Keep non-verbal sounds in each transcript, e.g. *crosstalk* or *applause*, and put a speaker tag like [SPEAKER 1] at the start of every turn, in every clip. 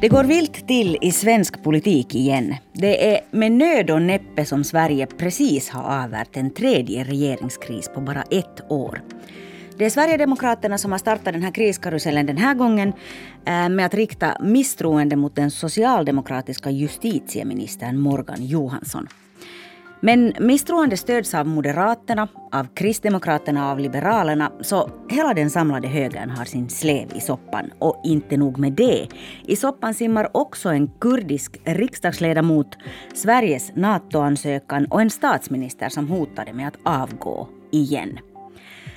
[SPEAKER 1] Det går vilt till i svensk politik igen. Det är med nöd och näppe som Sverige precis har avvärt en tredje regeringskris på bara ett år. Det är Sverigedemokraterna som har startat den här kriskarusellen den här gången eh, med att rikta misstroende mot den socialdemokratiska justitieministern Morgan Johansson. Men misstroende stöds av Moderaterna, av Kristdemokraterna och av Liberalerna så hela den samlade högern har sin slev i soppan. Och inte nog med det. I soppan simmar också en kurdisk riksdagsledamot, Sveriges NATO-ansökan och en statsminister som hotade med att avgå igen.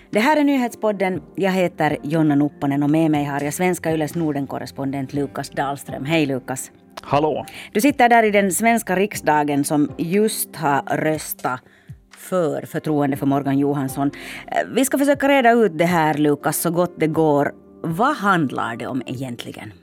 [SPEAKER 1] Det här är Nyhetspodden. Jag heter Jonna Nupponen och med mig har jag svenska Yles Norden-korrespondent Lukas Dahlström. Hej Lukas!
[SPEAKER 2] Hallå!
[SPEAKER 1] Du sitter där i den svenska riksdagen som just har röstat för förtroende för Morgan Johansson. Eh, vi ska försöka reda ut det här, Lukas, så gott det går. Vad handlar det om egentligen?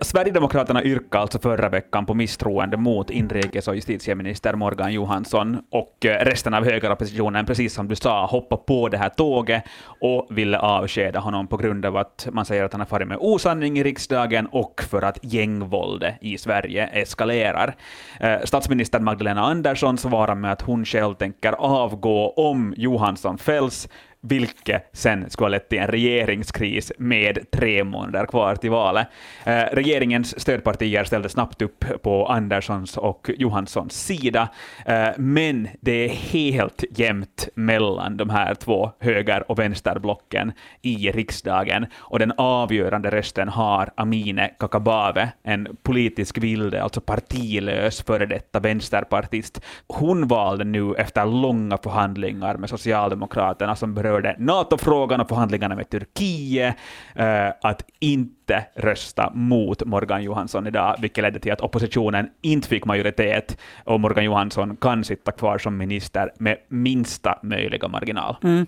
[SPEAKER 2] Sverigedemokraterna yrkade alltså förra veckan på misstroende mot inrikes och justitieminister Morgan Johansson och eh, resten av högeroppositionen, precis som du sa, hoppade på det här tåget och ville avskeda honom på grund av att man säger att han har farit med osanning i riksdagen och för att gängvåldet i Sverige eskalerar. Eh, statsminister Magdalena Andersson svarar med att hon själv tänker avgå om Johansson fälls vilket sen skulle ha lett till en regeringskris med tre månader kvar till valet. Eh, regeringens stödpartier ställde snabbt upp på Anderssons och Johanssons sida, eh, men det är helt jämnt mellan de här två höger och vänsterblocken i riksdagen, och den avgörande rösten har Amine Kakabave, en politisk vilde, alltså partilös före detta vänsterpartist. Hon valde nu efter långa förhandlingar med Socialdemokraterna som berör berörde NATO-frågan och förhandlingarna med Turkiet, eh, att inte rösta mot Morgan Johansson idag, vilket ledde till att oppositionen inte fick majoritet och Morgan Johansson kan sitta kvar som minister med minsta möjliga marginal. Mm.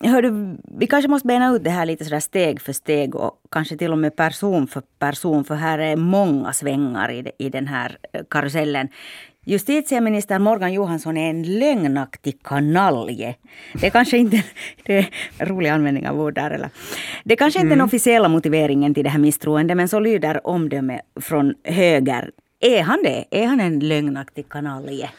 [SPEAKER 1] Hör du, vi kanske måste bena ut det här lite sådär steg för steg och kanske till och med person för person, för här är många svängar i, i den här eh, karusellen. Justitieminister Morgan Johansson är en lögnaktig kanalje. Det är kanske inte det är rolig användning av ord där. Eller? Det är kanske inte mm. den officiella motiveringen till det här misstroendet, men så lyder omdöme från höger. Är han det? Är han en lögnaktig kanalje?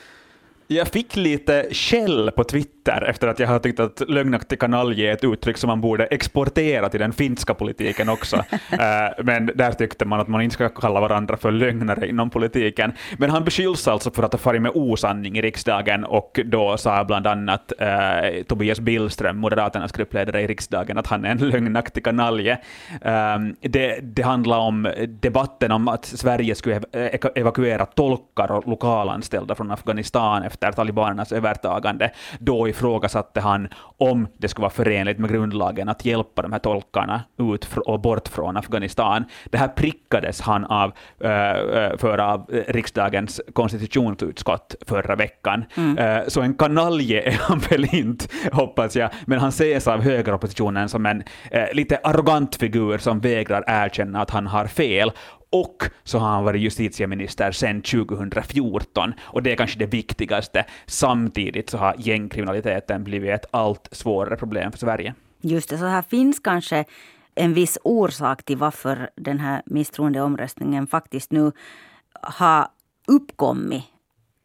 [SPEAKER 2] Jag fick lite skäll på Twitter efter att jag har tyckt att lögnaktig kanalje är ett uttryck som man borde exportera till den finska politiken också. *laughs* Eh, men där tyckte man att man inte ska kalla varandra för lögnare inom politiken. Men han beskylls alltså för att ha farit med osanning i riksdagen och då sa bland annat eh, Tobias Billström, Moderaternas gruppledare i riksdagen, att han är en lögnaktig kanalje. Eh, det, det handlar om debatten om att Sverige skulle evakuera tolkar och lokalanställda från Afghanistan efter talibanernas övertagande. Då ifrågasatte han om det skulle vara förenligt med grundlagen att hjälpa de här tolkarna ut och bort från Afghanistan. Det här prickades han av uh, för av riksdagens konstitutionsutskott förra veckan. Mm. Uh, så en kanalje är han väl inte, hoppas jag, men han ses av högeroppositionen som en lite arrogant figur som vägrar erkänna att han har fel och så har han varit justitieminister sedan 2014, och det är kanske det viktigaste. Samtidigt så har gängkriminaliteten blivit ett allt svårare problem för Sverige.
[SPEAKER 1] Just det, så här finns kanske en viss orsak till varför den här misstroendeomröstningen faktiskt nu har uppkommit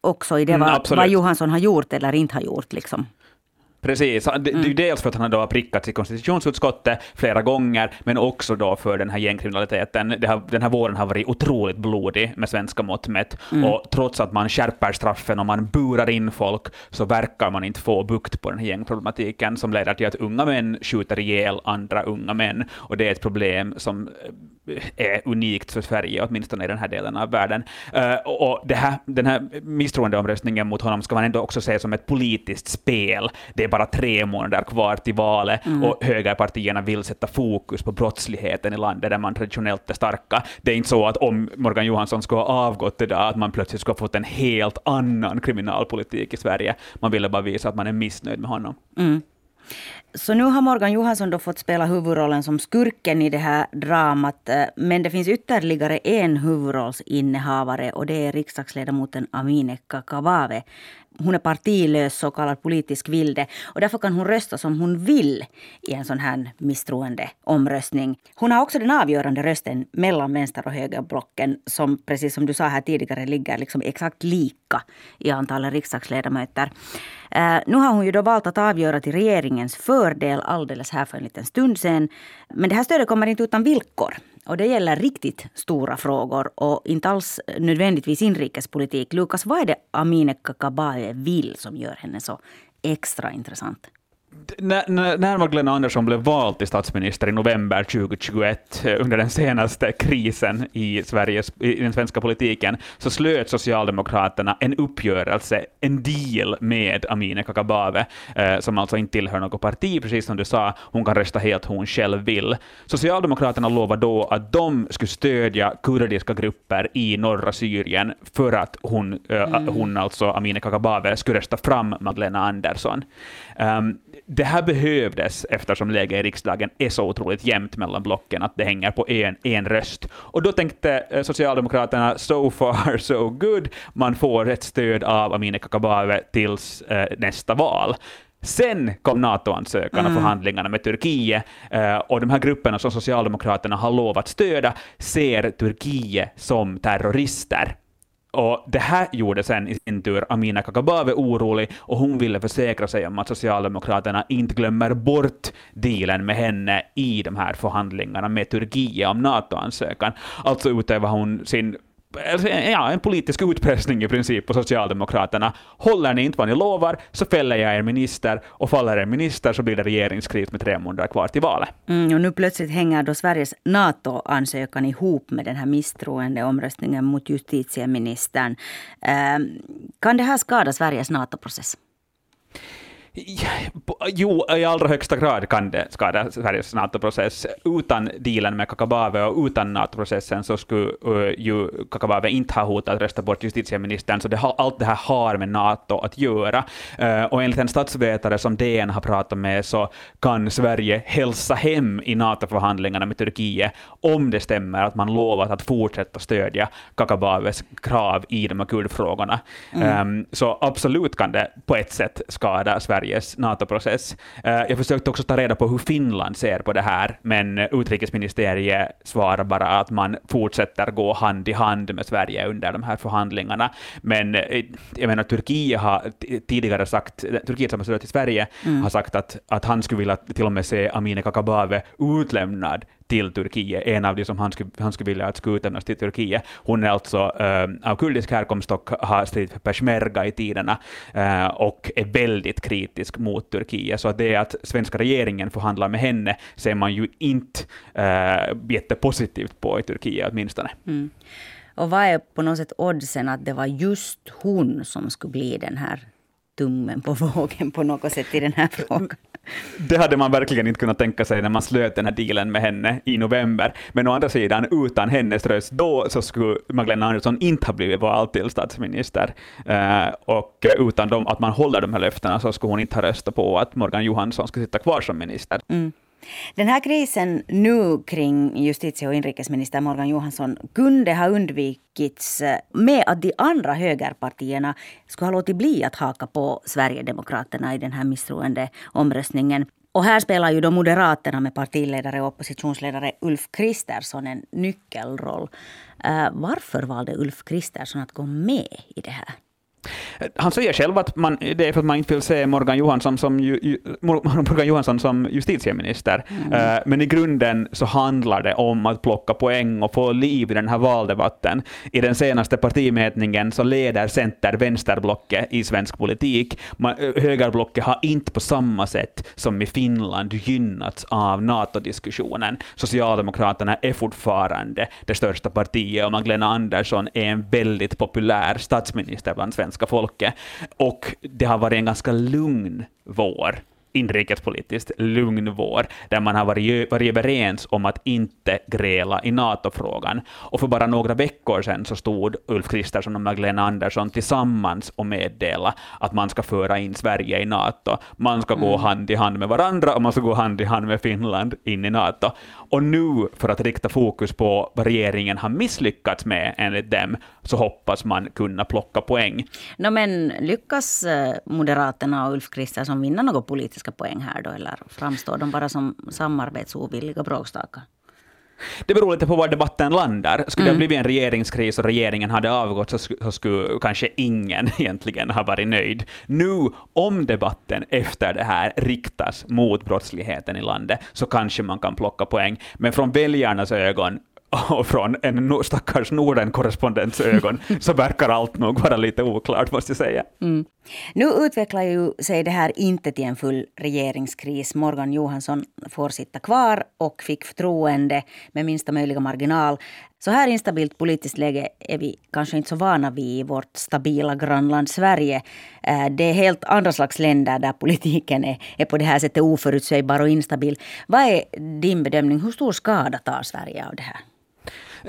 [SPEAKER 1] också i det mm, vad, vad Johansson har gjort eller inte har gjort. Liksom.
[SPEAKER 2] Precis, det, mm. dels för att han har prickats i konstitutionsutskottet flera gånger, men också då för den här gängkriminaliteten. Har, den här våren har varit otroligt blodig med svenska mått mätt, mm. och trots att man skärper straffen och man burar in folk, så verkar man inte få bukt på den här gängproblematiken som leder till att unga män skjuter ihjäl andra unga män, och det är ett problem som är unikt för Sverige, åtminstone i den här delen av världen. Uh, och det här, den här misstroendeomröstningen mot honom ska man ändå också se som ett politiskt spel. Det är bara tre månader kvar till valet mm. och högerpartierna vill sätta fokus på brottsligheten i landet där man traditionellt är starka. Det är inte så att om Morgan Johansson skulle ha avgått idag, att man plötsligt skulle ha fått en helt annan kriminalpolitik i Sverige. Man ville bara visa att man är missnöjd med honom. Mm.
[SPEAKER 1] Så nu har Morgan Johansson då fått spela huvudrollen som skurken i det här dramat. Eh, men det finns ytterligare en huvudrollsinnehavare och det är riksdagsledamoten Amineh Kakabaveh. hon är partilös, så kallad politisk vilde. Och därför kan hon rösta som hon vill i en sån här misstroendeomröstning. Hon har också den avgörande rösten mellan vänster och högerblocken som precis som du sa här tidigare ligger liksom exakt lika i antalet riksdagsledamöter. Uh, nu har hon ju då valt att avgöra till regeringen regeringens fördel alldeles här för en liten stund sedan. Men det här stödet kommer inte utan villkor. Och det gäller riktigt stora frågor och inte alls nödvändigtvis inrikespolitik. Lukas, vad är det Amineh Kakabaveh vill som gör henne så extra intressant?
[SPEAKER 2] När, när Magdalena Andersson blev vald till statsminister i november 2021 eh, under den senaste krisen i, Sveriges, i den svenska politiken så slöt Socialdemokraterna en uppgörelse, en deal med Amineh Kakabaveh, eh, som alltså inte tillhör något parti, precis som du sa, hon kan rösta helt hon själv vill. Socialdemokraterna lovade då att de skulle stödja kurdiska grupper i norra Syrien för att hon, eh, mm. hon alltså Amineh Kakabaveh skulle rösta fram Magdalena Andersson. Um, det här behövdes eftersom läget i riksdagen är så otroligt jämnt mellan blocken att det hänger på en, en röst. Och då tänkte eh, Socialdemokraterna so far so good, man får ett stöd av Amineh Kakabaveh tills eh, nästa val. Sen kom NATO-ansökan och mm. förhandlingarna med Turkiet, eh, och de här grupperna som Socialdemokraterna har lovat stödja ser Turkiet som terrorister. Och det här gjorde sen i sin tur Amina Kakabaveh orolig och hon ville försäkra sig om att Socialdemokraterna inte glömmer bort dealen med henne i de här förhandlingarna med Turkiet om NATO-ansökan. Alltså utövar hon sin ja, en politisk utpressning i princip på Socialdemokraterna. Håller ni inte vad ni lovar så fäller jag er minister och faller er minister så blir det regeringskris med tre månader kvar till valet.
[SPEAKER 1] Mm, och nu plötsligt hänger då Sveriges NATO-ansökan ihop med den här misstroendeomröstningen mot justitieministern. Eh, kan det här skada Sveriges NATO-process?
[SPEAKER 2] Jo, i allra högsta grad kan det skada Sveriges NATO-process. Utan dealen med Kakabave och utan NATO-processen så skulle uh, ju Kakabave inte ha hotat att rösta bort justitieministern, så det har, allt det här har med NATO att göra. Uh, och enligt en statsvetare som DN har pratat med så kan Sverige hälsa hem i NATO-förhandlingarna med Turkiet om det stämmer att man lovat att fortsätta stödja Kakabaves krav i de här kurdfrågorna. Mm. Um, så absolut kan det på ett sätt skada Sverige Sveriges NATO-process. Eh, jag försökte också ta reda på hur Finland ser på det här, men utrikesministeriet svarar bara att man fortsätter gå hand i hand med Sverige under de här förhandlingarna. Men eh, jag menar, Turkiet har tidigare sagt, Turkiets ambassadör till Sverige mm. har sagt att, att han skulle vilja till och med se Amineh Kakabaveh utlämnad till Turkiet, en av de som han skulle, han skulle vilja att skulle utlämnas till Turkiet. Hon är alltså äh, av kurdisk härkomst och har stridit för peshmerga i tiderna äh, och är väldigt kritisk mot Turkiet. Så att det att svenska regeringen förhandlar med henne ser man ju inte äh, jättepositivt på i Turkiet åtminstone. Mm.
[SPEAKER 1] Och vad är på något sätt oddsen att det var just hon som skulle bli den här tummen på vågen på något sätt i den här frågan?
[SPEAKER 2] Det hade man verkligen inte kunnat tänka sig när man slöt den här dealen med henne i november. Men å andra sidan, utan hennes röst då så skulle Magdalena Andersson inte ha blivit vald till statsminister. Uh, och utan dem, att man håller de här löftena så skulle hon inte ha röstat på att Morgan Johansson skulle sitta kvar som minister. Mm.
[SPEAKER 1] Den här krisen nu kring justitie och inrikesminister Morgan Johansson kunde ha undvikits eh, med att de andra högerpartierna skulle ha låtit bli att haka på Sverigedemokraterna i den här misstroendeomröstningen. Och här spelar ju då Moderaterna med partiledare och oppositionsledare Ulf Kristersson en nyckelroll. Eh, varför valde Ulf Kristersson att gå med i det här?
[SPEAKER 2] Han säger själv att man, det är för att man inte vill se Morgan Johansson som, ju, *laughs* Morgan Johansson som justitieminister. Mm. Uh, men i grunden så handlar det om att plocka poäng och få liv i den här valdebatten. I den senaste partimätningen så leder center-vänsterblocket i svensk politik. Man, eh, högerblocket har inte på samma sätt som i Finland gynnats av NATO-diskussionen. Socialdemokraterna är fortfarande det största partiet och Magdalena Andersson är en väldigt populär statsminister bland svenska folket. Och det har varit en ganska lugn vår inrikespolitiskt lugn vår, där man har varit, varit överens om att inte gräla i NATO-frågan. Och för bara några veckor sedan så stod Ulf Kristersson och Magdalena Andersson tillsammans och meddelade att man ska föra in Sverige i NATO. Man ska mm. gå hand i hand med varandra och man ska gå hand i hand med Finland in i NATO. Och nu, för att rikta fokus på vad regeringen har misslyckats med enligt dem, så hoppas man kunna plocka poäng.
[SPEAKER 1] No, men lyckas eh, Moderaterna och Ulf Kristersson vinna några politiska poäng här då, eller framstår de bara som samarbetsovilliga bråkstakar?
[SPEAKER 2] Det beror lite på var debatten landar. Skulle mm. det ha blivit en regeringskris och regeringen hade avgått så, så skulle kanske ingen *laughs* egentligen ha varit nöjd. Nu, om debatten efter det här riktas mot brottsligheten i landet, så kanske man kan plocka poäng. Men från väljarnas ögon och *laughs* från en stackars Norden-korrespondents ögon *laughs* så verkar allt nog vara lite oklart, måste jag säga.
[SPEAKER 1] Mm. Nu utvecklar ju sig det här inte till en full regeringskris. Morgan Johansson får sitta kvar och fick förtroende med minsta möjliga marginal. Så här instabilt politiskt läge är vi kanske inte så vana vid i vårt stabila grannland Sverige. Eh, det är helt andra slags länder där politiken är, är på det här sättet oförutsägbar och instabil. Vad är din bedömning? Hur stor skada tar Sverige av det här?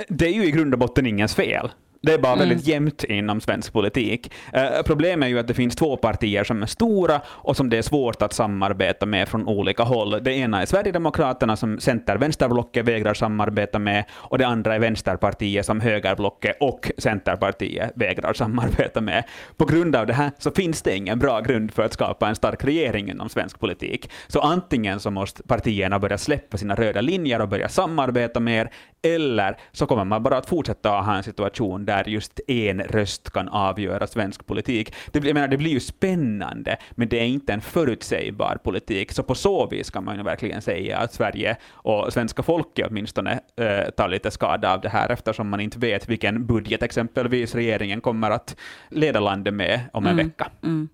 [SPEAKER 2] Det är ju i grund och botten ingens fel. Det är bara mm. väldigt jämnt inom svensk politik. Uh, problemet är ju att det finns två partier som är stora och som det är svårt att samarbeta med från olika håll. Det ena är Sverigedemokraterna som center-vänsterblocket vägrar samarbeta med och det andra är Vänsterpartiet som högerblocket och Centerpartiet vägrar samarbeta med. På grund av det här så finns det ingen bra grund för att skapa en stark regering inom svensk politik. Så antingen så måste partierna börja släppa sina röda linjer och börja samarbeta mer, eller så kommer man bara att fortsätta ha en situation där just en röst kan avgöra svensk politik. Det, jag menar, det blir ju spännande, men det är inte en förutsägbar politik. Så på så vis kan man ju verkligen säga att Sverige och svenska folket åtminstone äh, tar lite skada av det här, eftersom man inte vet vilken budget exempelvis regeringen kommer att leda landet med om en mm, vecka. Mm.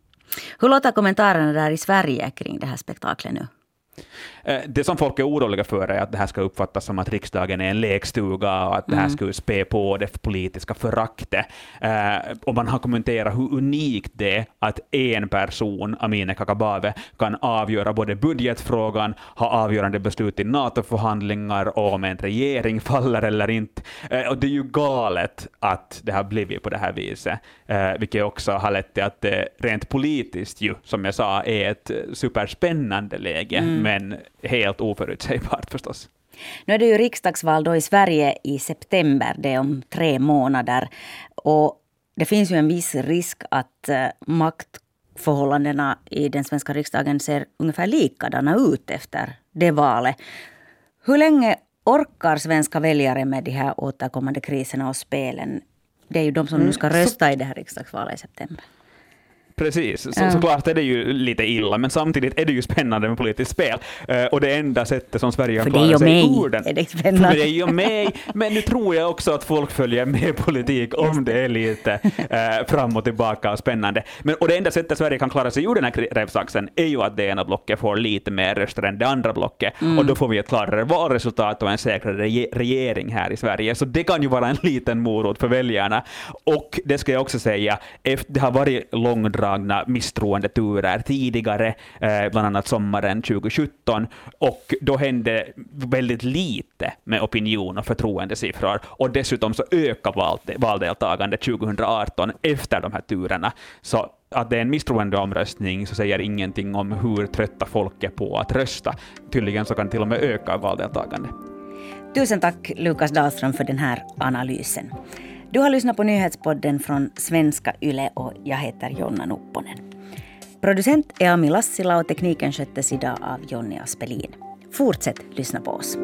[SPEAKER 1] Hur låter kommentarerna där i Sverige kring det här spektaklet nu?
[SPEAKER 2] Eh, det som folk är oroliga för är att det här ska uppfattas som att riksdagen är en lekstuga och att det här mm. skulle spä på det politiska föraktet. Eh, och man har kommenterat hur unikt det är att en person, Amineh Kakabaveh, kan avgöra både budgetfrågan, ha avgörande beslut i NATO-förhandlingar och om en regering faller eller inte. Eh, och det är ju galet att det har blivit på det här viset, vilket också har lett till att det rent politiskt ju, som jag sa, är ett superspännande läge, mm. men helt oförutsägbart *laughs* förstås.
[SPEAKER 1] Nu är det ju riksdagsval då i Sverige i september, det är om tre månader. Och det finns ju en viss risk att uh, maktförhållandena i den svenska riksdagen ser ungefär likadana ut efter det valet. Hur länge orkar svenska väljare med de här återkommande kriserna och spelen? Det är ju de som nu ska mm, rösta i det här riksdagsvalet i september.
[SPEAKER 2] Precis, så, ja. såklart är det ju lite illa, men samtidigt är det ju spännande med politiskt spel. Uh, och det enda sättet som Sverige har klarat sig ur den...
[SPEAKER 1] Är det spännande.
[SPEAKER 2] För dig och mig, men nu tror jag också att folk följer med politik om det är lite uh, fram och tillbaka och spännande. Men, och det enda sättet Sverige kan klara sig ur den här rävsaxen är ju att det ena blocket får lite mer röster än det andra blocket, mm. och då får vi ett klarare valresultat och en säkrare regering här i Sverige. Så det kan ju vara en liten morot för väljarna. Och det ska jag också säga, det har varit långdrag utdragna misstroendeturer tidigare, eh, bland annat sommaren 2017, och då hände väldigt lite med opinion och förtroendesiffror, och dessutom så ökade valdeltagandet 2018 efter de här turerna. Så att det är en misstroendeomröstning så säger ingenting om hur trötta folk är på att rösta. Tydligen så kan det till och med öka valdeltagandet.
[SPEAKER 1] Tusen tack Lukas Dahlström för den här analysen. Du har lyssnat på nyhetspodden från Svenska Yle och jag heter Jonna Nupponen. Producent är Ami Lassila och tekniken sköttes idag av Jonny Aspelin. Fortsätt lyssna på oss.